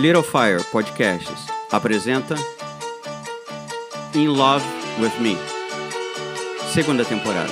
Little Fire Podcasts apresenta In Love with Me, segunda temporada.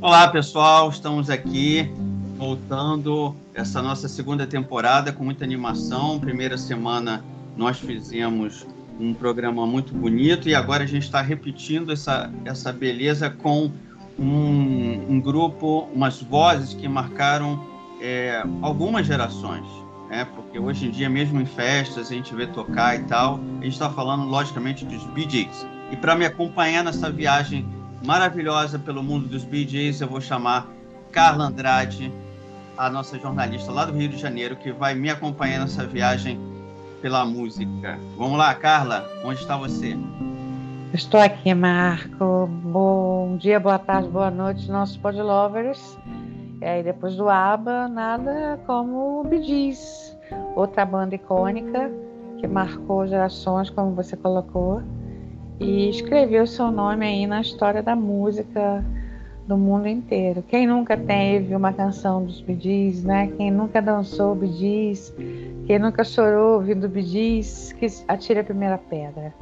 Olá pessoal, estamos aqui voltando essa nossa segunda temporada com muita animação. Primeira semana nós fizemos um programa muito bonito e agora a gente está repetindo essa, essa beleza com um, um grupo, umas vozes que marcaram é, algumas gerações. Né? Porque hoje em dia, mesmo em festas, a gente vê tocar e tal. A gente está falando, logicamente, dos Gees. E para me acompanhar nessa viagem maravilhosa pelo mundo dos Gees, eu vou chamar Carla Andrade, a nossa jornalista lá do Rio de Janeiro, que vai me acompanhar nessa viagem pela música. Vamos lá, Carla, onde está você? Estou aqui, Marco. Bom dia, boa tarde, boa noite, nossos podlovers. E aí, depois do ABBA, nada como o Bidis, outra banda icônica que marcou gerações, como você colocou, e escreveu seu nome aí na história da música do mundo inteiro. Quem nunca teve uma canção dos Bidis, né? Quem nunca dançou Bidis, quem nunca chorou ouvindo Bidis, que atire a primeira pedra.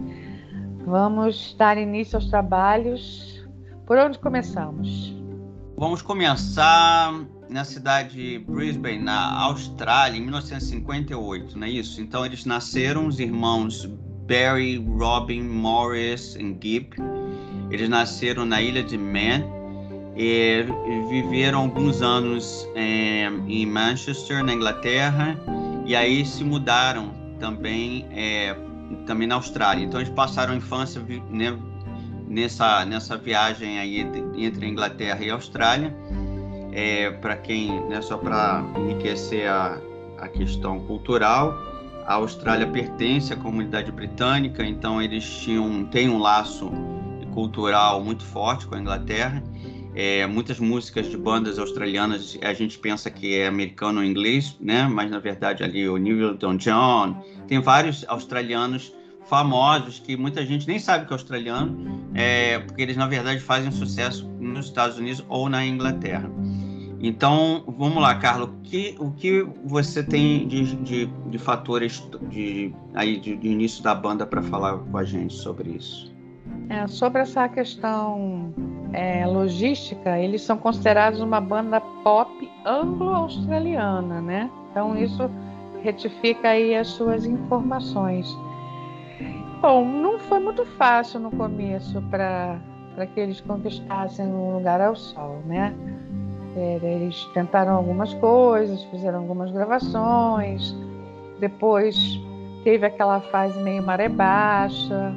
Vamos dar início aos trabalhos. Por onde começamos? Vamos começar na cidade de Brisbane, na Austrália, em 1958, não é isso? Então eles nasceram, os irmãos Barry, Robin, Morris e Gibb. Eles nasceram na ilha de Man, e viveram alguns anos é, em Manchester, na Inglaterra, e aí se mudaram também, é, também na Austrália. Então eles passaram a infância né, nessa, nessa viagem aí entre a Inglaterra e a Austrália. É, para quem, né, só para enriquecer a, a questão cultural, a Austrália pertence à comunidade britânica, então eles tinham têm um laço cultural muito forte com a Inglaterra é, muitas músicas de bandas australianas a gente pensa que é americano ou inglês, né? Mas na verdade ali o Newton John tem vários australianos famosos que muita gente nem sabe que é australiano, é, porque eles na verdade fazem sucesso nos Estados Unidos ou na Inglaterra. Então, vamos lá, Carlos, que, o que você tem de, de, de fatores de, aí, de, de início da banda para falar com a gente sobre isso? É, sobre essa questão é, logística, eles são considerados uma banda pop anglo-australiana, né? Então isso retifica aí as suas informações. Bom, não foi muito fácil no começo para que eles conquistassem um lugar ao sol, né? É, eles tentaram algumas coisas, fizeram algumas gravações, depois teve aquela fase meio maré baixa,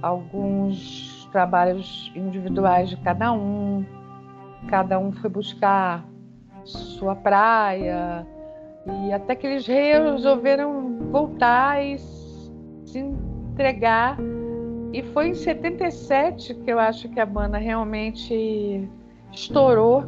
alguns trabalhos individuais de cada um. Cada um foi buscar sua praia e até que eles resolveram voltar e se entregar. E foi em 77 que eu acho que a banda realmente estourou.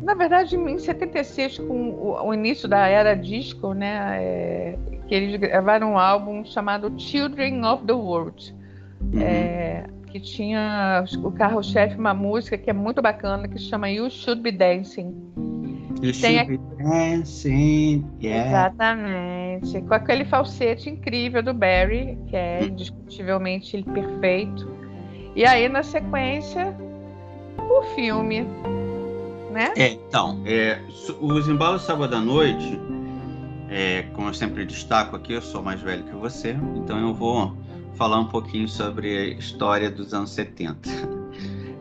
Na verdade, em 76, com o, início da era disco, né, é, que eles gravaram um álbum chamado Children of the World. Uhum. É, que tinha o carro-chefe uma música que é muito bacana que se chama You Should Be Dancing. You Tem should be dancing, yeah. Exatamente. Com aquele falsete incrível do Barry, que é hum. indiscutivelmente perfeito. E aí, na sequência, o filme, né? É, então, é, Os Embalos Sábado à Noite, é, como eu sempre destaco aqui, eu sou mais velho que você, então eu vou falar um pouquinho sobre a história dos anos 70.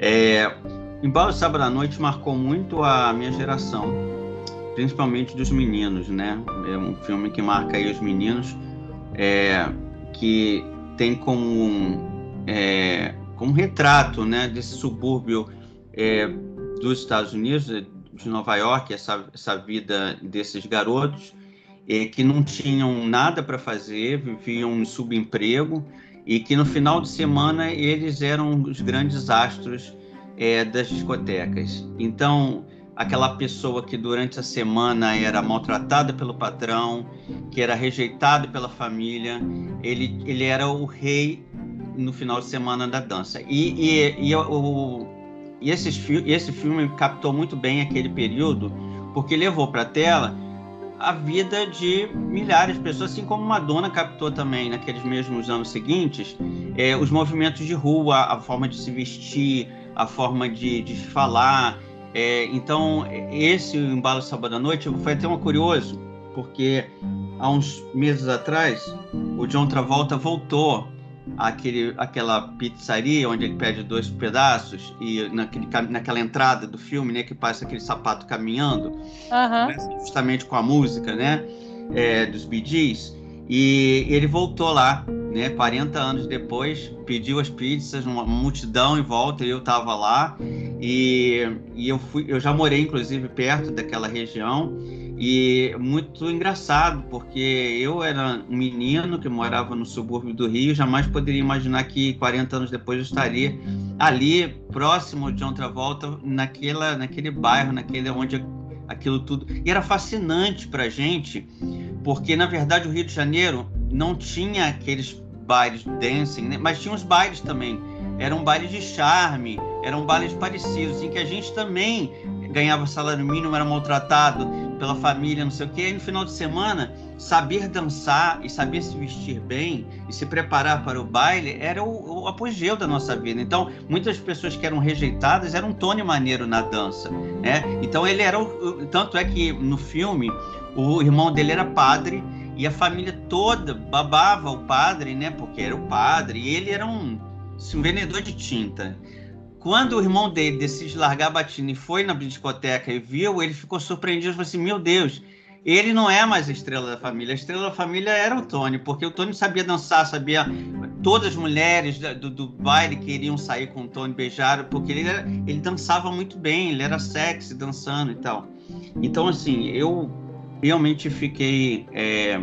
É, Embalo Sábado à Noite marcou muito a minha geração, principalmente dos meninos, né? É um filme que marca aí os meninos, é, que tem como, é, como retrato né, desse subúrbio é, dos Estados Unidos, de Nova York, essa, essa vida desses garotos, é, que não tinham nada para fazer, viviam em subemprego e que no final de semana eles eram os grandes astros é, das discotecas. Então, aquela pessoa que durante a semana era maltratada pelo patrão, que era rejeitado pela família, ele, ele era o rei no final de semana da dança. E, e, e, o, e esse filme captou muito bem aquele período, porque levou para a tela a vida de milhares de pessoas, assim como Madonna captou também naqueles mesmos anos seguintes é, os movimentos de rua, a forma de se vestir, a forma de, de falar. É, então, esse embalo sábado à noite foi até uma curioso, porque há uns meses atrás o John Travolta voltou àquele, àquela pizzaria onde ele pede dois pedaços e naquele, naquela entrada do filme, né, que passa aquele sapato caminhando, uhum. justamente com a música, né, é, dos Bee Gees, e ele voltou lá né? 40 anos depois, pediu as pizzas, uma multidão em volta, eu estava lá e, e eu fui, eu já morei inclusive perto daquela região e muito engraçado porque eu era um menino que morava no subúrbio do Rio, jamais poderia imaginar que 40 anos depois eu estaria ali próximo de outra volta naquela, naquele bairro, naquele onde aquilo tudo e era fascinante para gente porque na verdade o Rio de Janeiro não tinha aqueles bailes dancing, né? mas tinha uns bailes também. Eram bailes de charme, eram bailes parecidos, em que a gente também ganhava salário mínimo, era maltratado pela família, não sei o quê. E no final de semana, saber dançar e saber se vestir bem e se preparar para o baile era o, o apogeu da nossa vida. Então, muitas pessoas que eram rejeitadas eram um Tony Maneiro na dança, né? Então, ele era o, tanto é que no filme o irmão dele era padre e a família toda babava o padre, né? Porque era o padre, e ele era um, um vendedor de tinta. Quando o irmão dele decidiu largar a batina e foi na discoteca e viu, ele ficou surpreendido e falou assim: Meu Deus, ele não é mais a estrela da família. A estrela da família era o Tony, porque o Tony sabia dançar, sabia. Todas as mulheres do, do baile queriam sair com o Tony, beijar, porque ele, era, ele dançava muito bem, ele era sexy dançando e tal. Então, assim, eu realmente fiquei. É,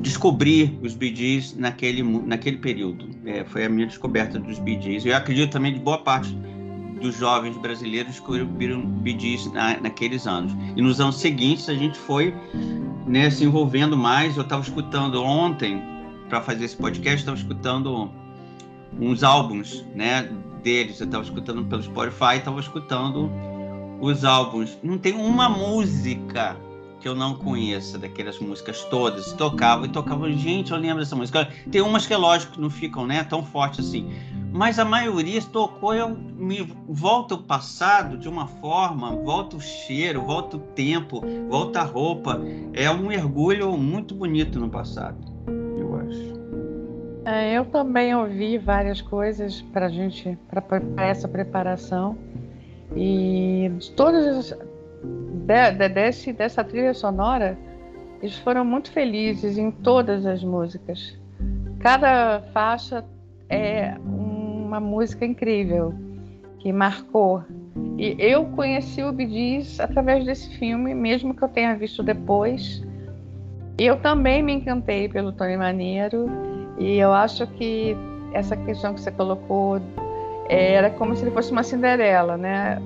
descobri os Gees naquele, naquele período. É, foi a minha descoberta dos Gees. Eu acredito também de boa parte dos jovens brasileiros descobriram Bee Gees na, naqueles anos. E nos anos seguintes a gente foi né, se envolvendo mais. Eu estava escutando ontem, para fazer esse podcast, estava escutando uns álbuns né, deles. Eu estava escutando pelo Spotify, estava escutando os álbuns. Não tem uma música que eu não conheça daquelas músicas todas, tocava e tocava, gente, eu lembro dessa música. Tem umas que é lógico que não ficam, né, tão forte assim, mas a maioria tocou, eu me volta o passado de uma forma, volta o cheiro, volta o tempo, volta a roupa. É um mergulho muito bonito no passado, eu acho. É, eu também ouvi várias coisas para gente, para essa preparação. E todas de, de, desse, dessa trilha sonora, eles foram muito felizes em todas as músicas. Cada faixa é uma música incrível que marcou. E eu conheci o Bee através desse filme, mesmo que eu tenha visto depois. Eu também me encantei pelo Tony Maneiro e eu acho que essa questão que você colocou era como se ele fosse uma Cinderela, né?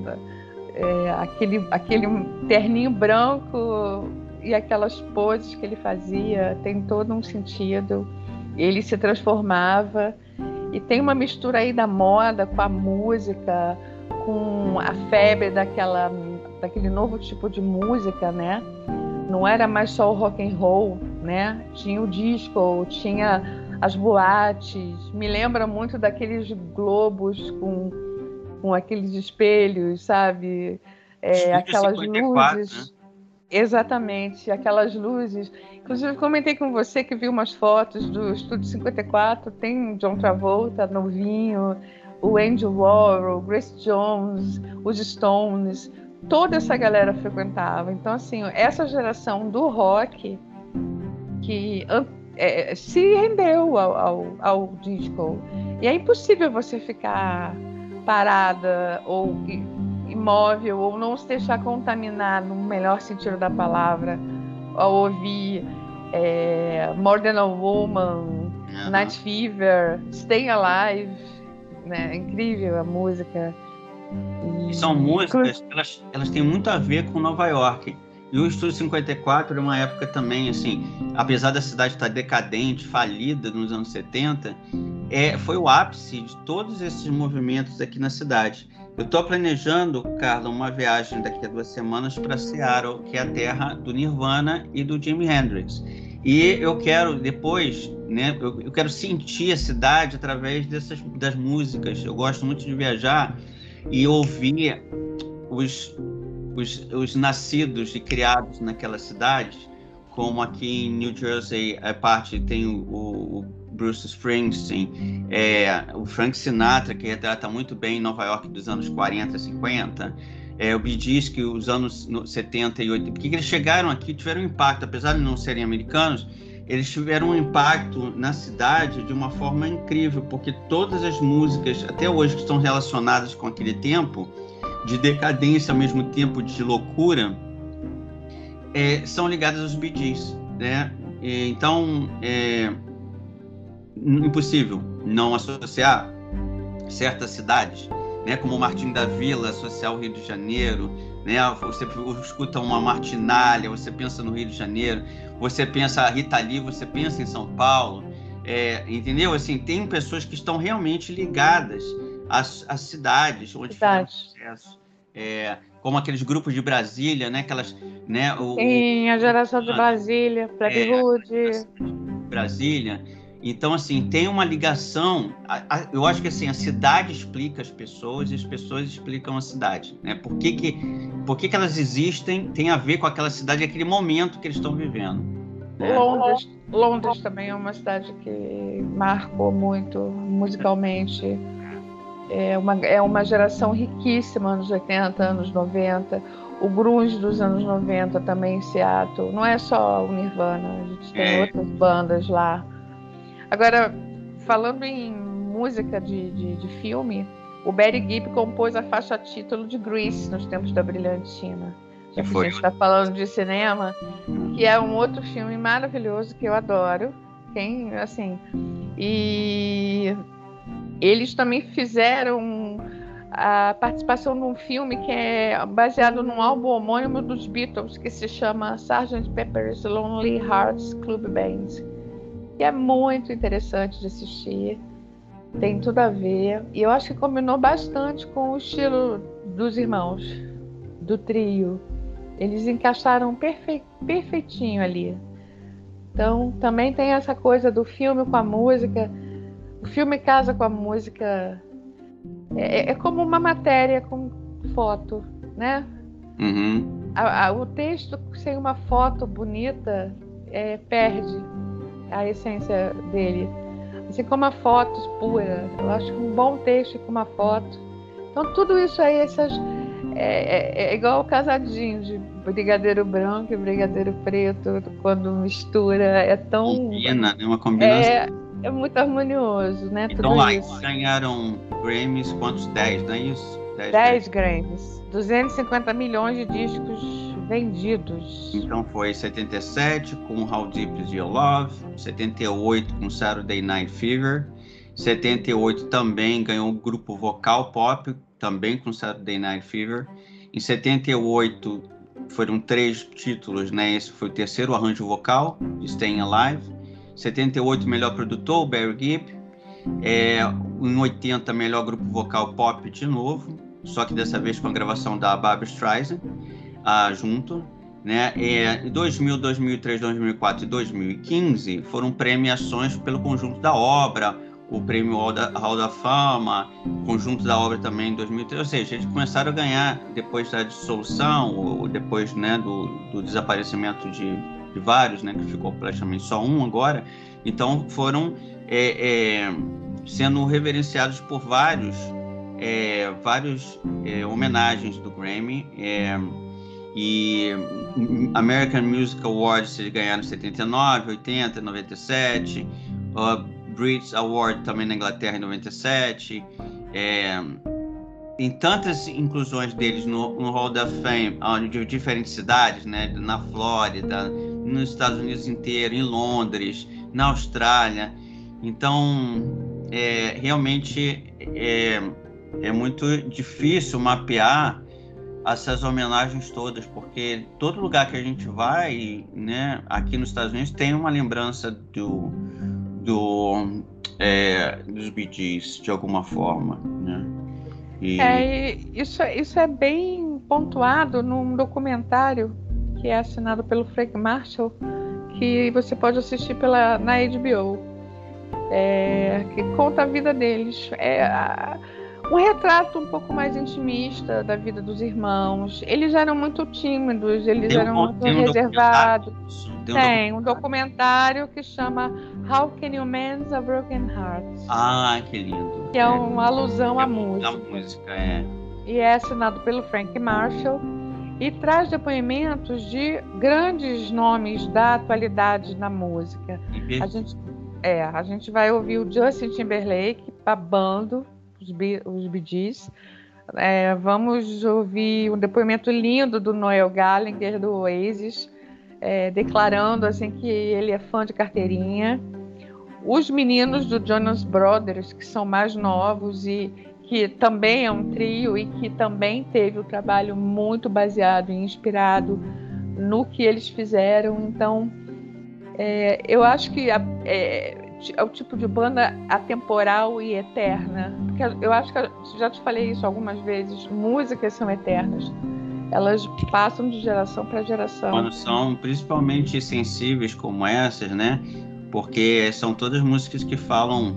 É, aquele, aquele terninho branco e aquelas poses que ele fazia tem todo um sentido. Ele se transformava e tem uma mistura aí da moda com a música, com a febre daquela, daquele novo tipo de música, né? Não era mais só o rock and roll, né? Tinha o disco, tinha as boates. Me lembra muito daqueles globos com com aqueles espelhos, sabe? É, aquelas 54, luzes. Né? Exatamente, aquelas luzes. Inclusive, comentei com você que viu umas fotos do Estúdio 54, tem John Travolta, novinho, o Andy Warhol, Grace Jones, os Stones, toda essa galera frequentava. Então, assim, essa geração do rock que é, se rendeu ao, ao, ao disco. E é impossível você ficar parada ou imóvel ou não se deixar contaminar no melhor sentido da palavra ao ouvir é, More Than a Woman, uhum. Night Fever, Stay Alive, né? É incrível a música. E são músicas, elas, elas têm muito a ver com Nova York. E o Estúdio 54 é uma época também, assim, apesar da cidade estar decadente, falida nos anos 70, é, foi o ápice de todos esses movimentos aqui na cidade. Eu estou planejando, Carla, uma viagem daqui a duas semanas para Seattle, que é a terra do Nirvana e do Jimi Hendrix. E eu quero depois, né? Eu, eu quero sentir a cidade através dessas das músicas. Eu gosto muito de viajar e ouvir os, os, os nascidos e criados naquela cidade, como aqui em New Jersey, a parte tem o, o Bruce Springsteen, é, o Frank Sinatra, que retrata muito bem Nova York dos anos 40, 50, é, o Gees, que os anos 70 e 80, porque eles chegaram aqui tiveram um impacto, apesar de não serem americanos, eles tiveram um impacto na cidade de uma forma incrível, porque todas as músicas, até hoje, que estão relacionadas com aquele tempo, de decadência ao mesmo tempo de loucura, é, são ligadas aos Gees, né? Então, é, impossível não associar certas cidades, né, como Martim da Vila, associar o Rio de Janeiro, né, você escuta uma martinália, você pensa no Rio de Janeiro, você pensa a Rita Lee, você pensa em São Paulo, é, entendeu? Assim, tem pessoas que estão realmente ligadas às, às cidades onde fizeram sucesso. É, como aqueles grupos de Brasília, né? Aquelas, né? O, Sim, a geração de Brasília, Fred é. Brasília. Então, assim, tem uma ligação. eu acho que assim, a cidade explica as pessoas e as pessoas explicam a cidade. Né? Por, que, que, por que, que elas existem tem a ver com aquela cidade e aquele momento que eles estão vivendo. Né? Londres, Londres também é uma cidade que marcou muito musicalmente. É uma, é uma geração riquíssima, anos 80, anos 90. O grunge dos anos 90 também em Seattle. Não é só o Nirvana, a gente tem é. outras bandas lá Agora, falando em música de, de, de filme, o Barry Gibb compôs a faixa título de Grease nos tempos da Brilhantina. Já que a gente está falando de cinema, que é um outro filme maravilhoso que eu adoro. Quem, assim, e eles também fizeram a participação num filme que é baseado num álbum homônimo dos Beatles que se chama Sgt. Pepper's Lonely Hearts Club Band que é muito interessante de assistir. Tem tudo a ver. E eu acho que combinou bastante com o estilo dos irmãos, do trio. Eles encaixaram perfe perfeitinho ali. Então, também tem essa coisa do filme com a música. O filme casa com a música. É, é como uma matéria com foto, né? Uhum. A, a, o texto sem uma foto bonita é, perde a essência dele. Assim como a foto pura. Eu acho que um bom texto com uma foto. Então tudo isso aí, essas, é, é, é igual o casadinho de brigadeiro branco e brigadeiro preto, quando mistura, é tão. Combina, né? Uma combinação. É, é muito harmonioso, né? Então tudo lá, isso. ganharam Grammys, quantos? 10, não é isso? 10 Grammys. 250 milhões de discos vendidos. Então foi 77 com How Deep Is Your Love, 78 com Saturday Night Fever, 78 também ganhou o grupo vocal pop, também com Saturday Night Fever. Em 78 foram três títulos, né? Esse foi o terceiro arranjo vocal, Staying Alive. 78 melhor produtor, Barry Gibb. É, em 80 melhor grupo vocal pop de novo, só que dessa vez com a gravação da Barbra Streisand ah, junto. Né? É, em 2000, 2003, 2004 e 2015 foram premiações pelo conjunto da obra, o prêmio Hall da, Fama, conjunto da obra também em 2003. Ou seja, eles começaram a ganhar depois da dissolução, ou depois né, do, do desaparecimento de, de, vários, né, que ficou praticamente só um agora. Então foram é, é, sendo reverenciados por vários, é, vários é, homenagens do Grammy. E American Music Awards eles ganharam em 79, 80, 97. Uh, Brits Award também na Inglaterra em 97. É, tem tantas inclusões deles no, no Hall da Fame, de diferentes cidades, né? Na Flórida, nos Estados Unidos inteiro, em Londres, na Austrália. Então, é, realmente é, é muito difícil mapear essas homenagens todas, porque todo lugar que a gente vai, né, aqui nos Estados Unidos, tem uma lembrança do, do é, dos Bee de alguma forma, né? E... É, isso, isso é bem pontuado num documentário que é assinado pelo Frank Marshall, que você pode assistir pela, na HBO, é, que conta a vida deles. É, a, um retrato um pouco mais intimista da vida dos irmãos. Eles eram muito tímidos, eles tem eram um, muito tem reservados. Um tem, tem um documentário que chama How Can You Mend a Broken Heart? Ah, que lindo. Que é uma alusão à música. música, é. E é assinado pelo Frank Marshall e traz depoimentos de grandes nomes da atualidade na música. A gente, é, a gente vai ouvir o Justin Timberlake babando os, os Bee Gees. É, vamos ouvir um depoimento lindo do Noel Gallagher do Oasis, é, declarando assim que ele é fã de carteirinha. Os meninos do Jonas Brothers, que são mais novos e que também é um trio e que também teve o trabalho muito baseado e inspirado no que eles fizeram. Então, é, eu acho que a, é, é, o tipo de banda atemporal e eterna. Porque eu acho que já te falei isso algumas vezes. Músicas são eternas. Elas passam de geração para geração. Quando são principalmente sensíveis como essas, né? Porque são todas músicas que falam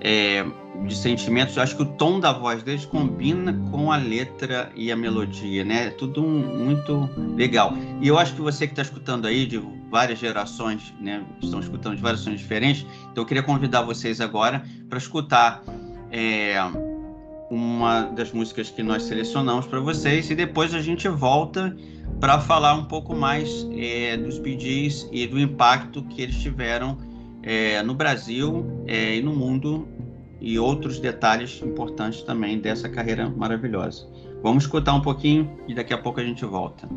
é, de sentimentos. Eu acho que o tom da voz deles combina com a letra e a melodia, né? É tudo muito legal. E eu acho que você que está escutando aí, de várias gerações, né? Estão escutando de várias gerações diferentes. Então eu queria convidar vocês agora para escutar é, uma das músicas que nós selecionamos para vocês e depois a gente volta para falar um pouco mais é, dos Gees e do impacto que eles tiveram é, no Brasil é, e no mundo e outros detalhes importantes também dessa carreira maravilhosa. Vamos escutar um pouquinho e daqui a pouco a gente volta.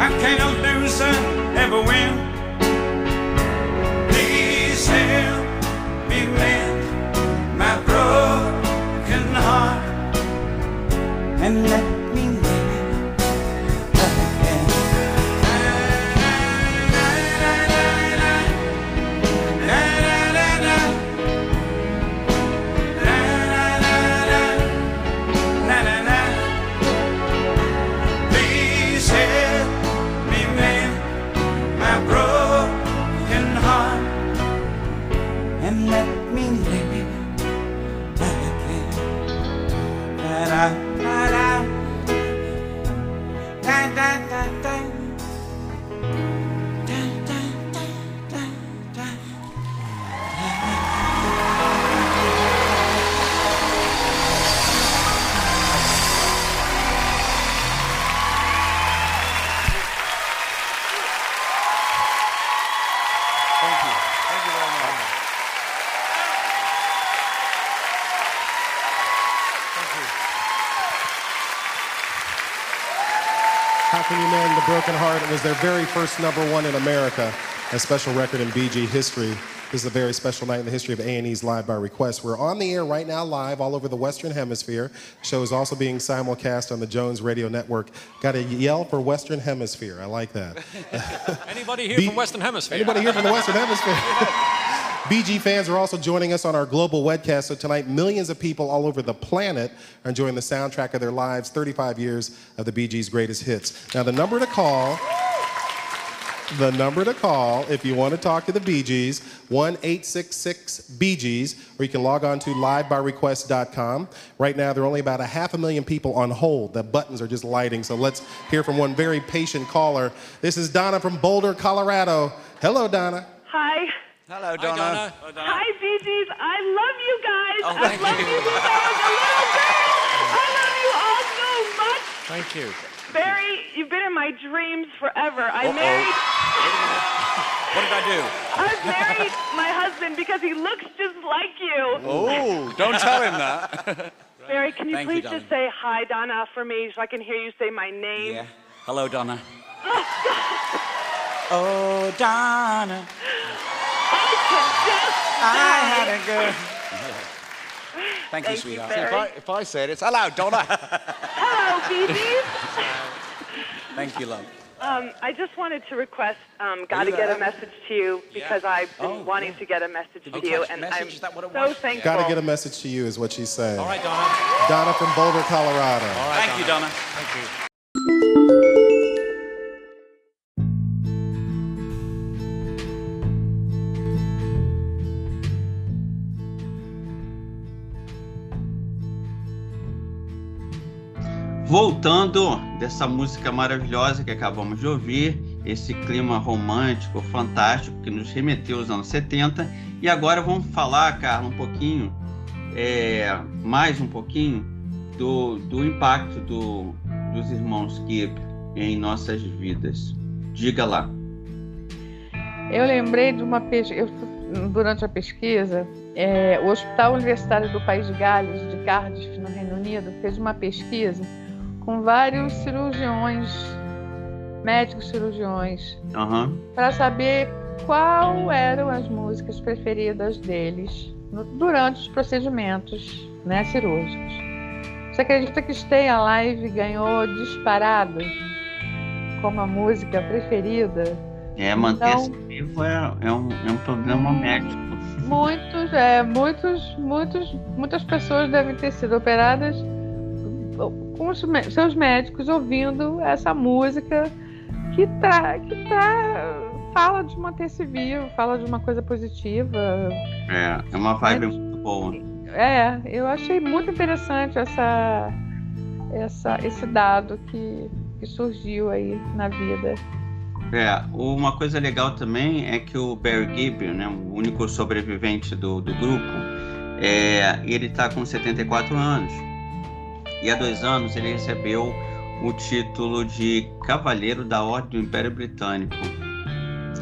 How can a loser ever win. Please help me mend my broken heart and let Broken Heart? It was their very first number one in America, a special record in BG history. This is a very special night in the history of A&E's Live by Request. We're on the air right now, live all over the Western Hemisphere. The show is also being simulcast on the Jones Radio Network. Got to yell for Western Hemisphere. I like that. Anybody here Be- from Western Hemisphere? Anybody here from the Western Hemisphere? BG fans are also joining us on our global webcast. So tonight, millions of people all over the planet are enjoying the soundtrack of their lives, 35 years of the BG's greatest hits. Now, the number to call, the number to call if you want to talk to the BGs, 1 866 BGs, or you can log on to livebyrequest.com. Right now, there are only about a half a million people on hold. The buttons are just lighting. So let's hear from one very patient caller. This is Donna from Boulder, Colorado. Hello, Donna. Hi. Hello, Hi, Donna. Donna. Hi, Bee Gees. I love you guys. Oh, I've thank you. you since I was a little girl. I love you all so much. Thank you. Barry, you've been in my dreams forever. I Uh-oh. married What did I do? I've married my husband because he looks just like you. Oh, don't tell him that. Barry, can you Thank please darling. just say hi, Donna, for me so I can hear you say my name? yeah. Hello, Donna. Oh, Donna. I can just I had a good. Thank you, Thank you, sweetheart. Barry. if, I, if I say it, it's hello, Donna. Hello, Bee Gees. Thank you, love. Um, I just wanted to request, um, got to get a message to you because I've been Oh, wanting yeah. to get a message Did to you you, and message? I'm Is that what it so was? thankful. Got to get a message to you, is what she's saying. All right, Donna. Donna from Boulder, Colorado. All right, Thank you, Donna. Thank you. Voltando dessa música maravilhosa que acabamos de ouvir, esse clima romântico, fantástico, que nos remeteu aos anos 70. E agora vamos falar, Carla, um pouquinho, é, mais um pouquinho, do, do impacto do, dos irmãos Gibb em nossas vidas. Diga lá. Eu lembrei de uma pesquisa, durante a pesquisa, é, o Hospital Universitário do País de Gales, de Cardiff, no Reino Unido, fez uma pesquisa com vários cirurgiões, médicos cirurgiões, Aham. para saber qual eram as músicas preferidas deles no- durante os procedimentos né, cirúrgicos. Você acredita que Stay Alive ganhou disparado como a música preferida? É, manter-se Então- vivo é, é, um, é um problema médico. Muitos, é, muitos, muitos, muitas pessoas devem ter sido operadas com os seus médicos ouvindo essa música que, tra, que tra, fala de manter-se vivo, fala de uma coisa positiva. É, é uma vibe Mas- muito boa. É, eu achei muito interessante essa, essa, esse dado que, que surgiu aí na vida. É, uma coisa legal também é que o Barry Gibb, né, o único sobrevivente do, do grupo, é, ele está com 74 anos. E há dois anos ele recebeu o título de Cavaleiro da Ordem do Império Britânico.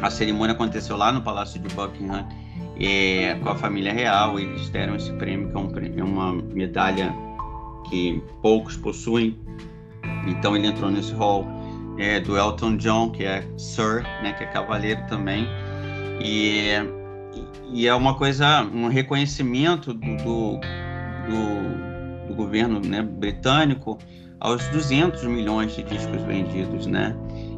A cerimônia aconteceu lá no Palácio de Buckingham é, com a família real. Eles deram esse prêmio, que é, um prêmio- é uma medalha que poucos possuem. Então ele entrou nesse hall é, do Elton John, que é Sir, né, que é cavaleiro também. E, e é uma coisa, um reconhecimento do, do, do, do governo né, britânico aos 200 milhões de discos vendidos, né?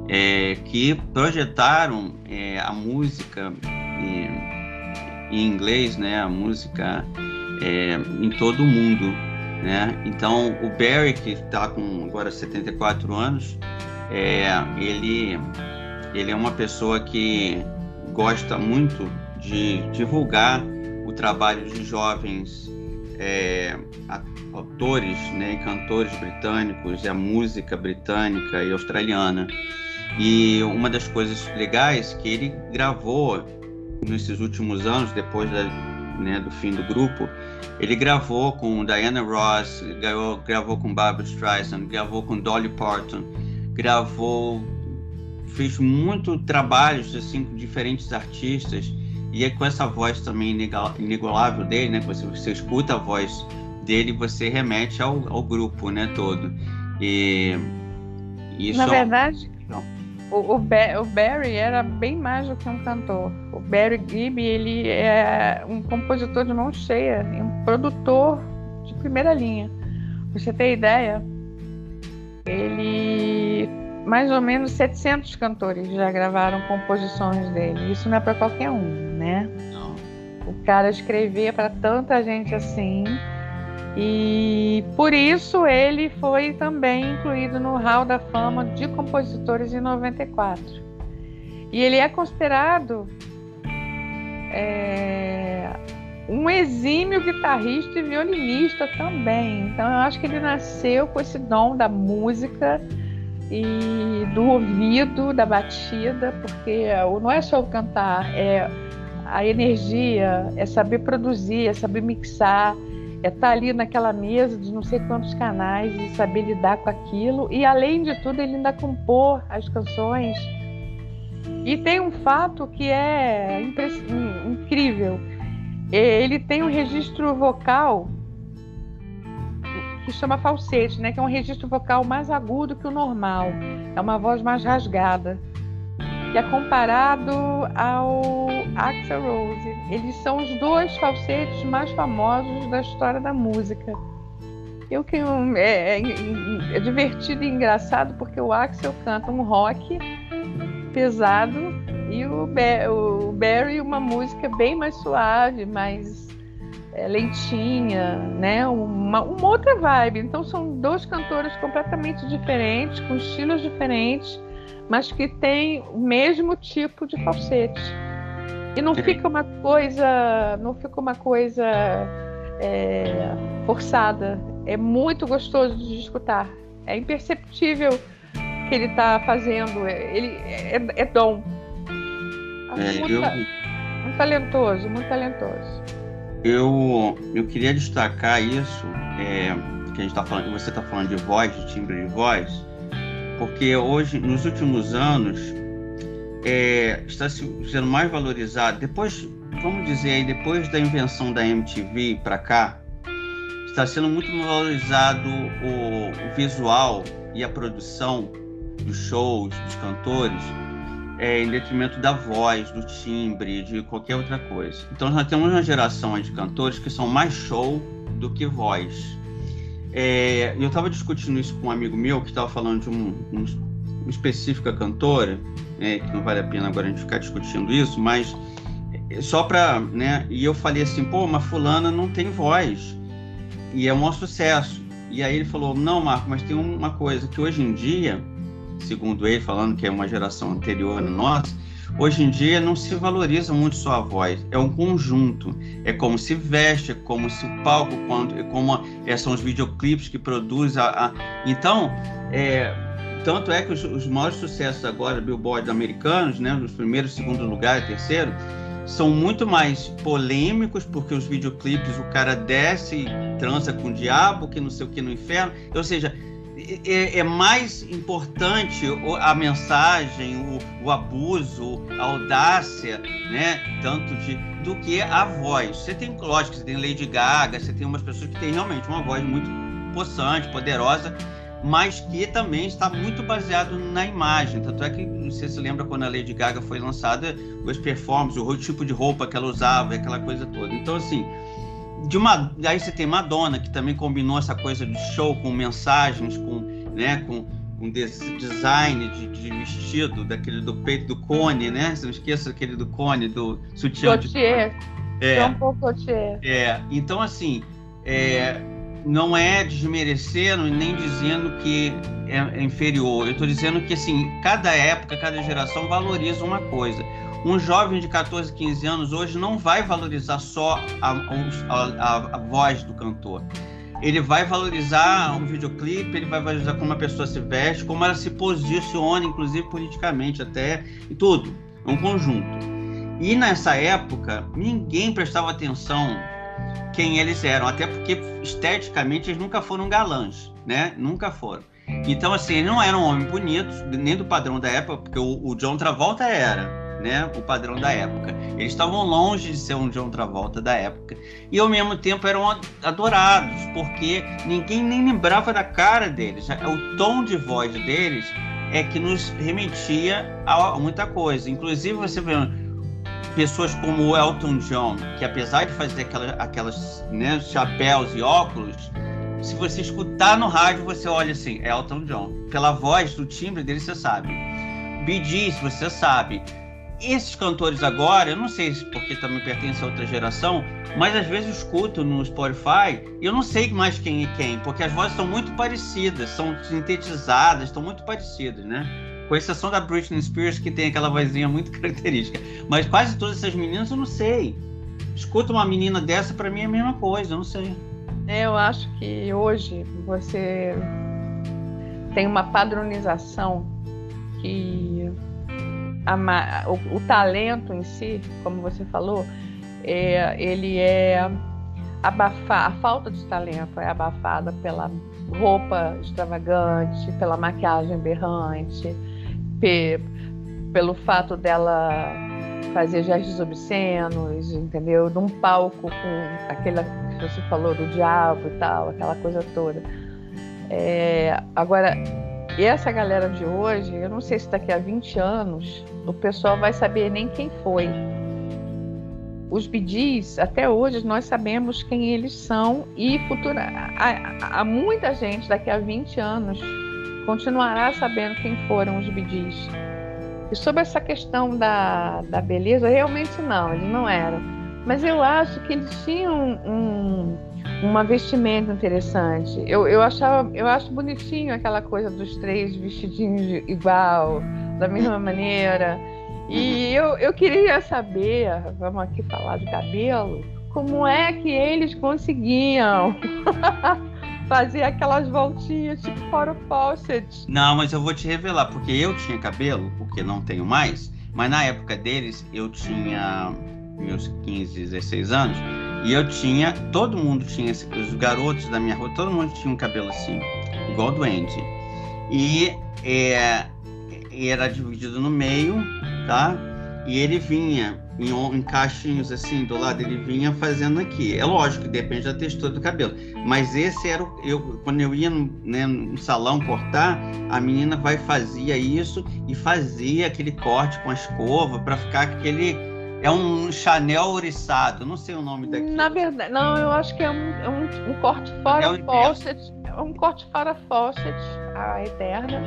É, que projetaram é, a música é, em inglês, né? A música é, em todo o mundo, né? Então o Barry que está com agora 74 anos, é, ele ele é uma pessoa que gosta muito de divulgar o trabalho de jovens é, autores né, cantores britânicos, a música britânica e australiana. E uma das coisas legais que ele gravou nesses últimos anos, depois da, né, do fim do grupo, ele gravou com Diana Ross, gravou, gravou com Barbra Streisand, gravou com Dolly Parton, gravou fez muito trabalhos assim com diferentes artistas e é com essa voz também inigualável dele, né? Você, você escuta a voz dele, você remete ao, ao grupo, né? Todo. E, e Na verdade, o, o, o, Barry era bem mais do que um cantor. O Barry Gibb, ele é um compositor de mão cheia, um produtor de primeira linha. Pra você ter ideia, ele mais ou menos 700 cantores já gravaram composições dele. Isso não é para qualquer um, né? Não. O cara escrevia para tanta gente assim. E por isso ele foi também incluído no Hall da Fama de Compositores em 94. E ele é considerado é, um exímio guitarrista e violinista também. Então eu acho que ele nasceu com esse dom da música e do ouvido, da batida, porque não é só o cantar, é a energia, é saber produzir, é saber mixar, é estar tá ali naquela mesa de não sei quantos canais e saber lidar com aquilo. E além de tudo, ele ainda compor as canções. E tem um fato que é incrível. Ele tem um registro vocal que chama falsete, né? Que é um registro vocal mais agudo que o normal. É uma voz mais rasgada. E é comparado ao Axel Rose. Eles são os dois falsetes mais famosos da história da música. Eu que é, é, é divertido e engraçado porque o Axel canta um rock pesado e o Barry uma música bem mais suave, mais é, lentinha, né? Uma, uma, outra vibe. Então são dois cantores completamente diferentes, com estilos diferentes, mas que têm o mesmo tipo de falsete. E não fica uma coisa, não fica uma coisa é, forçada. É muito gostoso de escutar. É imperceptível que ele está fazendo. Ele é, é dom. É, muito, eu... muito talentoso, muito talentoso. Eu, eu queria destacar isso, é, que a gente tá falando, você está falando de voz, de timbre de voz, porque hoje, nos últimos anos, é, está sendo mais valorizado. Depois, vamos dizer aí, depois da invenção da MTV para cá, está sendo muito valorizado o, o visual e a produção dos shows, dos cantores é, em detrimento da voz, do timbre, de qualquer outra coisa. Então nós temos uma geração de cantores que são mais show do que voz. É, eu estava discutindo isso com um amigo meu que estava falando de um, um, uma específica cantora, né, que não vale a pena agora a gente ficar discutindo isso, mas é, só para, né? E eu falei assim, pô, mas fulana não tem voz e é um maior sucesso. E aí ele falou, não, Marco, mas tem uma coisa que hoje em dia segundo ele, falando que é uma geração anterior à nossa, hoje em dia não se valoriza muito só a voz, é um conjunto, é como se veste, é como se o palco, quando, é como é, são os videoclipes que produz a, a... então, é, tanto é que os, os maiores sucessos agora, Billboard americanos, né, nos primeiros, segundo lugar e terceiro, são muito mais polêmicos, porque os videoclipes o cara desce e transa com o diabo, que não sei o que no inferno, ou seja, é, é, mais importante a mensagem, o, o, abuso, a audácia, né? Tanto de do que a voz. Você tem, lógico, você tem Lady Gaga, você tem umas pessoas que têm realmente uma voz muito possante, poderosa, mas que também está muito baseado na imagem. Tanto é que você se lembra quando a Lady Gaga foi lançada, os performances, o tipo de roupa que ela usava, aquela coisa toda. Então, assim, de uma aí você tem Madonna que também combinou essa coisa de show com mensagens com né com, com design de, de, vestido daquele do peito do cone né? Não esqueça aquele do cone do sutiã de é. Um pouco é. Então assim é, não é desmerecendo nem dizendo que é inferior. Eu estou dizendo que assim cada época cada geração valoriza uma coisa um jovem de 14, 15 anos hoje não vai valorizar só a, a, a voz do cantor. Ele vai valorizar um videoclipe, ele vai valorizar como a pessoa se veste, como ela se posiciona, inclusive politicamente até, e tudo. É um conjunto. E nessa época, ninguém prestava atenção quem eles eram, até porque esteticamente eles nunca foram galãs, né? Nunca foram. Então, assim, ele não era um homem bonito, nem do padrão da época, porque o, o John Travolta era, né? O padrão da época. Eles estavam longe de ser um John Travolta da época. E ao mesmo tempo eram adorados, porque ninguém nem lembrava da cara deles. O tom de voz deles é que nos remetia a muita coisa. Inclusive, você vê pessoas como o Elton John, que apesar de fazer aquelas, aquelas né, chapéus e óculos, se você escutar no rádio, você olha assim, é Elton John. Pela voz, do timbre dele, você sabe. Gees, você sabe. Esses cantores agora, eu não sei se porque também pertence a outra geração, mas às vezes eu escuto no Spotify e eu não sei mais quem é quem, porque as vozes são muito parecidas, são sintetizadas, estão muito parecidas, né? Com exceção da Britney Spears, que tem aquela vozinha muito característica. Mas quase todas essas meninas eu não sei. Escuta uma menina dessa, para mim é a mesma coisa, eu não sei. É, eu acho que hoje você tem uma padronização que a, o, o, talento em si, como você falou, é, ele é abafar, a falta de talento é abafada pela roupa extravagante, pela maquiagem berrante, pe, pelo fato dela fazer gestos obscenos, entendeu? Num palco com aquela que você falou do diabo e tal, aquela coisa toda. É, agora, essa galera de hoje, eu não sei se daqui a 20 anos o pessoal vai saber nem quem foi. Os bidis, até hoje, nós sabemos quem eles são e futura, há, há muita gente daqui a 20 anos continuará sabendo quem foram os bidis. E sobre essa questão da, da beleza, realmente não, eles não eram. Mas eu acho que eles tinham um, uma vestimenta interessante. Eu, eu, achava, eu acho bonitinho aquela coisa dos três vestidinhos igual, da mesma maneira. E eu, eu queria saber, vamos aqui falar de cabelo, como é que eles conseguiam fazer aquelas voltinhas tipo Farrah Fawcett. Não, mas eu vou te revelar, porque eu tinha cabelo, porque não tenho mais, mas na época deles eu tinha meus 15, 16 anos, e eu tinha, todo mundo tinha, os garotos da minha rua, todo mundo tinha um cabelo assim, igual do Andy. E é, era dividido no meio, tá? E ele vinha em, em caixinhos assim do lado, ele vinha fazendo aqui. É lógico depende da textura do cabelo. Mas esse era o. Eu, quando eu ia no, né, no salão cortar, a menina vai fazia isso e fazia aquele corte com a escova para ficar aquele. É um Chanel oriçado, não sei o nome daquilo. Na verdade, não, eu acho que é um, é um, um corte fora é faucet, é um corte fora faucet, a eterna.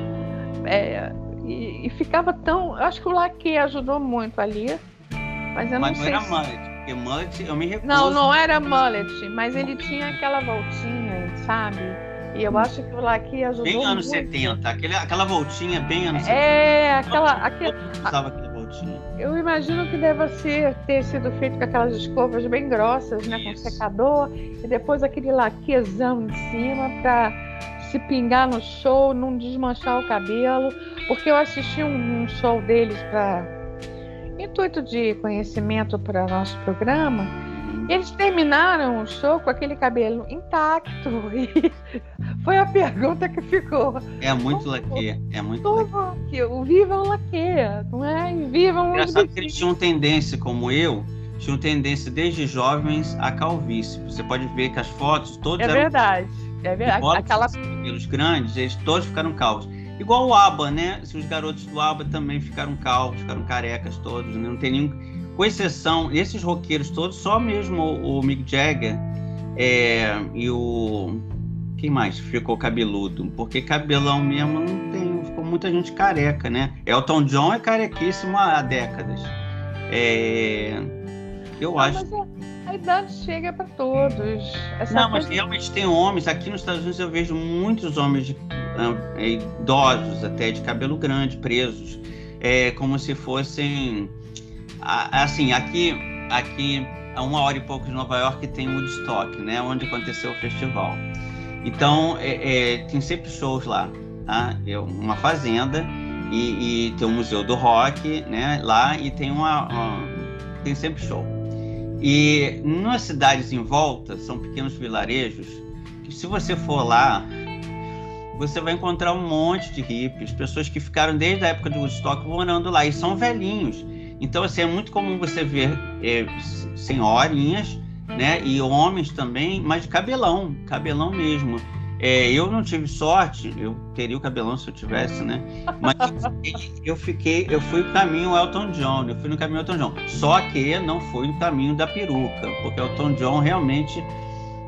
É, e, e, ficava tão. Eu acho que o laque ajudou muito ali. Mas eu não mas sei. Mas não era mullet, porque mullet eu me recuso. Não, não era mullet, mas ele tinha aquela voltinha, sabe? E eu acho que o Laqui ajudou Bem anos muito. 70, aquele, aquela voltinha bem anos 70. É, aquela... aquela Eu imagino que deva ser, ter sido feito com aquelas escovas bem grossas, né? Com secador. E depois aquele laquezão em cima para se pingar no show, não desmanchar o cabelo. Porque eu assisti um, um show deles para intuito de conhecimento para nosso programa, eles terminaram o show com aquele cabelo intacto. E foi a pergunta que ficou. É muito laque, é muito laque. O viva o laque, não é? E vivam Engraçado que eles tinham tendência, como eu, tinham tendência desde jovens a calvície. Você pode ver que as fotos todas É verdade. É verdade. Aquela... cabelos grandes, eles todos ficaram calvos. Igual o ABBA, né? Os garotos do ABBA também ficaram calvos, ficaram carecas todos, né? não tem nenhum. Com exceção, esses roqueiros todos, só mesmo o, o Mick Jagger é, e o. Quem mais ficou cabeludo? Porque cabelão mesmo não tem. Ficou muita gente careca, né? Elton John é carequíssimo há décadas. É, eu não, acho. Mas a, a idade chega para todos. Essa não, mas realmente tem homens. Aqui nos Estados Unidos eu vejo muitos homens de é, idosos até de cabelo grande presos é como se fossem assim aqui aqui a uma hora e pouco de Nova York tem Woodstock né onde aconteceu o festival então é, é, tem sempre shows lá tá? é uma fazenda e, e, tem um museu do rock né lá e tem uma, uma tem sempre show e nas cidades em volta são pequenos vilarejos que se você for lá você vai encontrar um monte de hippies, pessoas que ficaram desde a época do Woodstock morando lá e são velhinhos. Então, assim, é muito comum você ver é, senhorinhas, né, e homens também, mas de cabelão, cabelão mesmo. É, eu não tive sorte, eu teria o cabelão se eu tivesse, né? Mas eu fiquei, eu fui no caminho Elton John, eu fui no caminho Elton John. Só que não fui no caminho da peruca, porque Elton John realmente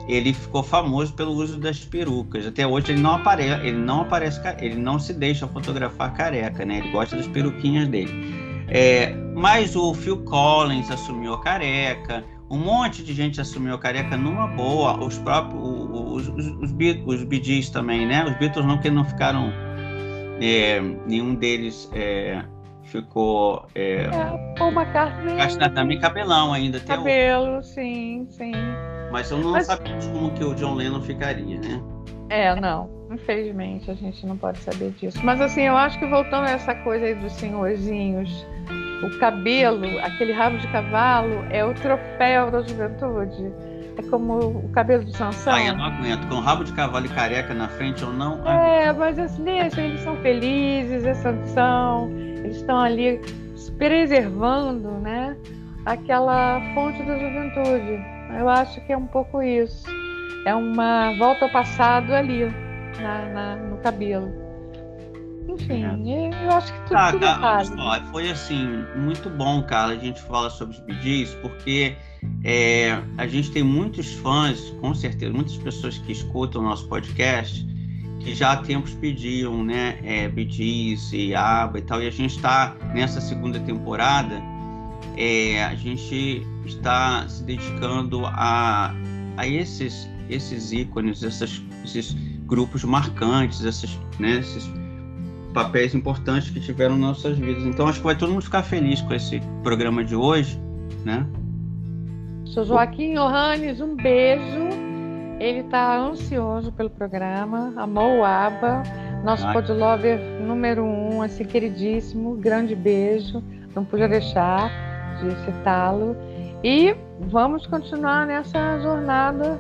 ele ficou famoso pelo uso das perucas. Até hoje ele não aparece, ele não aparece, ele não se deixa fotografar careca, né? Ele gosta das peruquinhas dele. É, mas o Phil Collins assumiu a careca, um monte de gente assumiu a careca numa boa, os próprios os, os, os, os também, né? Os Beatles não que não ficaram, é, nenhum deles é, ficou. É, é, Paul McCartney. Também cabelão ainda. Cabelo, sim, sim. Mas eu não Mas... sabia como que o John Lennon ficaria, né? É, não. Infelizmente, a gente não pode saber disso. Mas assim, eu acho que voltando a essa coisa aí dos senhorzinhos, o cabelo, aquele rabo de cavalo, é o troféu da juventude. É como o cabelo do Sansão. Ai, eu não aguento. Com rabo de cavalo e careca na frente, eu não É, mas assim, deixa, eles são felizes, é Sansão. Eles estão ali preservando, né? Aquela fonte da juventude. Eu acho que é um pouco isso. É uma volta ao passado ali, na, na no cabelo. Enfim, eu acho que tudo, ah, tudo cara, Foi assim, muito bom, cara, a gente fala sobre os BDs, porque é, a gente tem muitos fãs, com certeza, muitas pessoas que escutam o nosso podcast, que já há tempos pediam, né, é, BDs e ABBA e tal, e a gente está nessa segunda temporada, é, a gente está se dedicando a, a esses, esses ícones, essas, esses grupos marcantes, essas, né, esses papéis importantes que tiveram nas nossas vidas. Então acho que vai todo mundo ficar feliz com esse programa de hoje, né? Sou Joaquim Johannes, um beijo. Ele está ansioso pelo programa, amou o ABA, nosso podlover número um, assim, queridíssimo, grande beijo, não podia deixar de citá-lo. E vamos continuar nessa jornada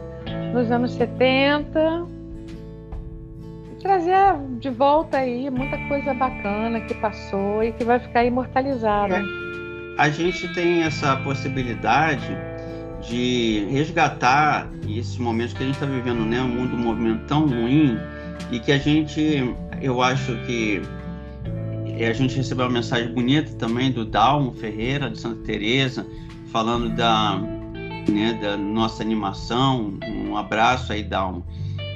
nos anos 70, trazer de volta aí muita coisa bacana que passou e que vai ficar imortalizada. É. A gente tem essa possibilidade de resgatar esses momentos que a gente está vivendo, né? Um mundo, um movimento tão ruim e que a gente, eu acho que a gente recebeu uma mensagem bonita também do Dalmo Ferreira, de Santa Teresa, falando da, né, da nossa animação. Um abraço aí, Dalmo.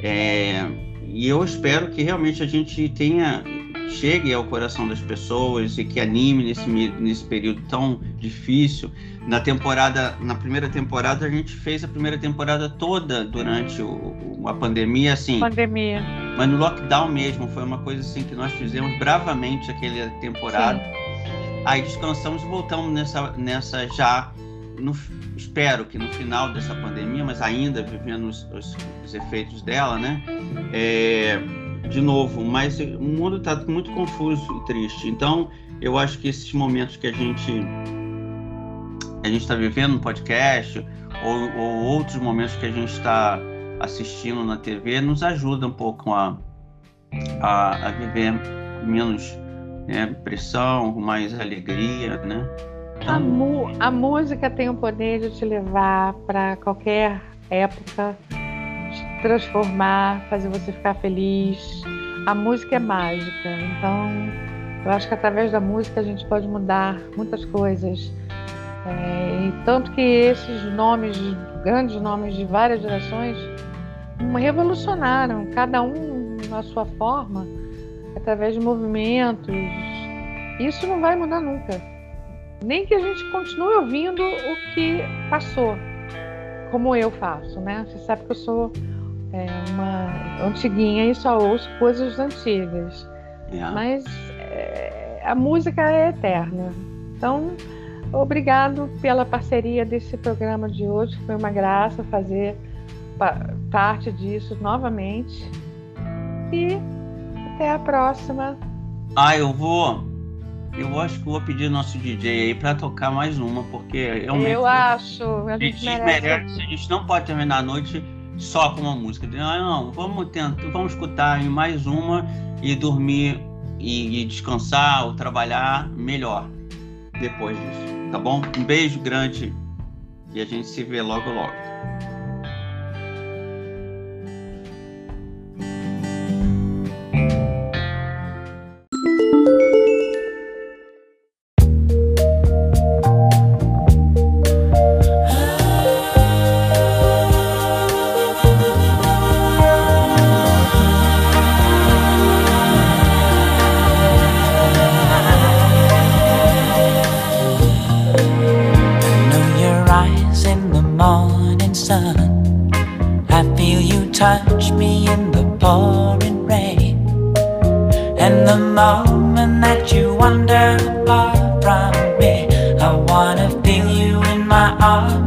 É, e eu espero que realmente a gente tenha chegue ao coração das pessoas e que anime nesse, nesse período tão difícil. Na temporada, na primeira temporada a gente fez a primeira temporada toda durante o, a pandemia, assim. Pandemia. Mas no lockdown mesmo foi uma coisa assim que nós fizemos bravamente aquela temporada. Sim. Aí descansamos e voltamos nessa, nessa já no, espero que no final dessa pandemia, mas ainda vivendo os, os, os efeitos dela, né? É, de novo, mas o mundo está muito confuso e triste. Então, eu acho que esses momentos que a gente a gente está vivendo no podcast ou, ou, outros momentos que a gente está assistindo na TV nos ajudam um pouco a, a, a viver menos né, pressão, mais alegria, né? A, a música tem o poder de te levar para qualquer época, te transformar, fazer você ficar feliz. A música é mágica, então eu acho que através da música a gente pode mudar muitas coisas. É, e tanto que esses nomes, grandes nomes de várias gerações, revolucionaram, cada um na sua forma, através de movimentos. Isso não vai mudar nunca nem que a gente continue ouvindo o que passou, como eu faço, né? Você sabe que eu sou é, uma antiguinha e só ouço coisas antigas. Yeah. É. Mas é, a música é eterna. Então, obrigado pela parceria desse programa de hoje. Foi uma graça fazer parte disso novamente. E até a próxima. Ah, eu vou eu acho que vou pedir nosso DJ aí para tocar mais uma, porque é realmente. Eu acho, a gente, a gente merece. merece. A gente não pode terminar a noite só com uma música. Não, não vamos tentar, vamos escutar em mais uma e dormir e, e descansar ou trabalhar melhor depois disso. Tá bom? Um beijo grande e a gente se vê logo logo. moment that you wander apart from me. I wanna feel you in my arms.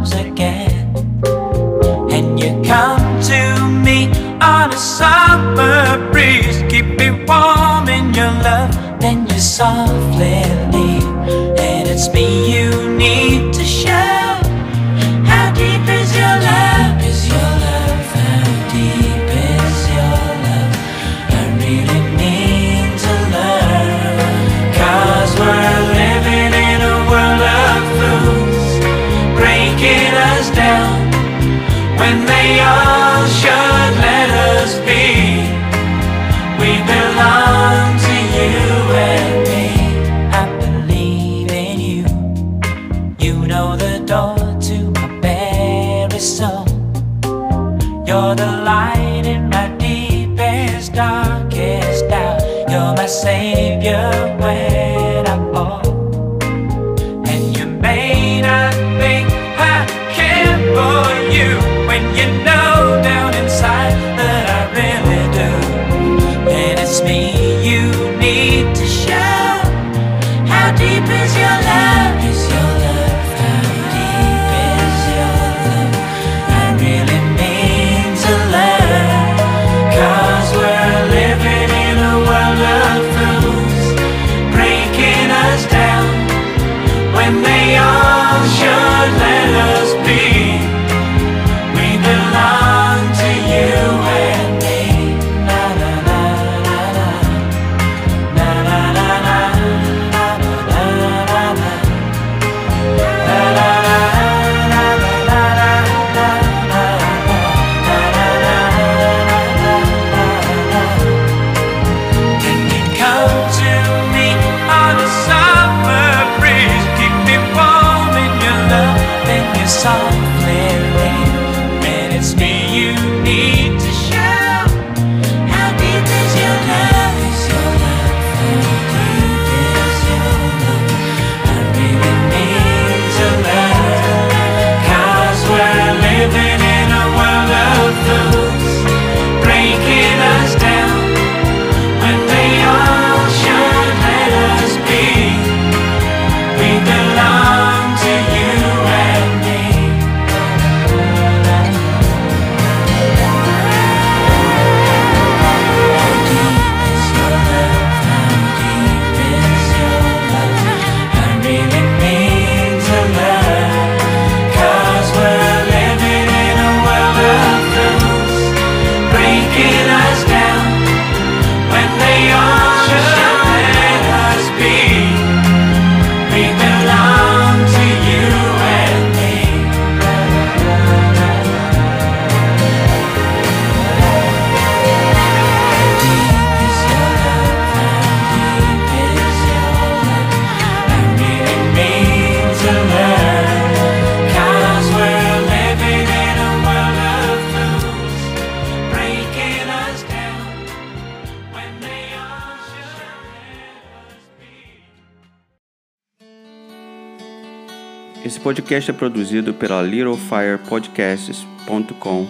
podcast é produzido pela littlefirepodcasts.com,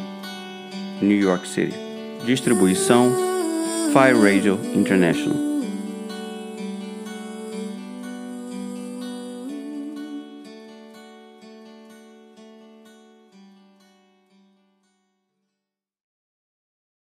New York City. Distribuição Fire Radio International.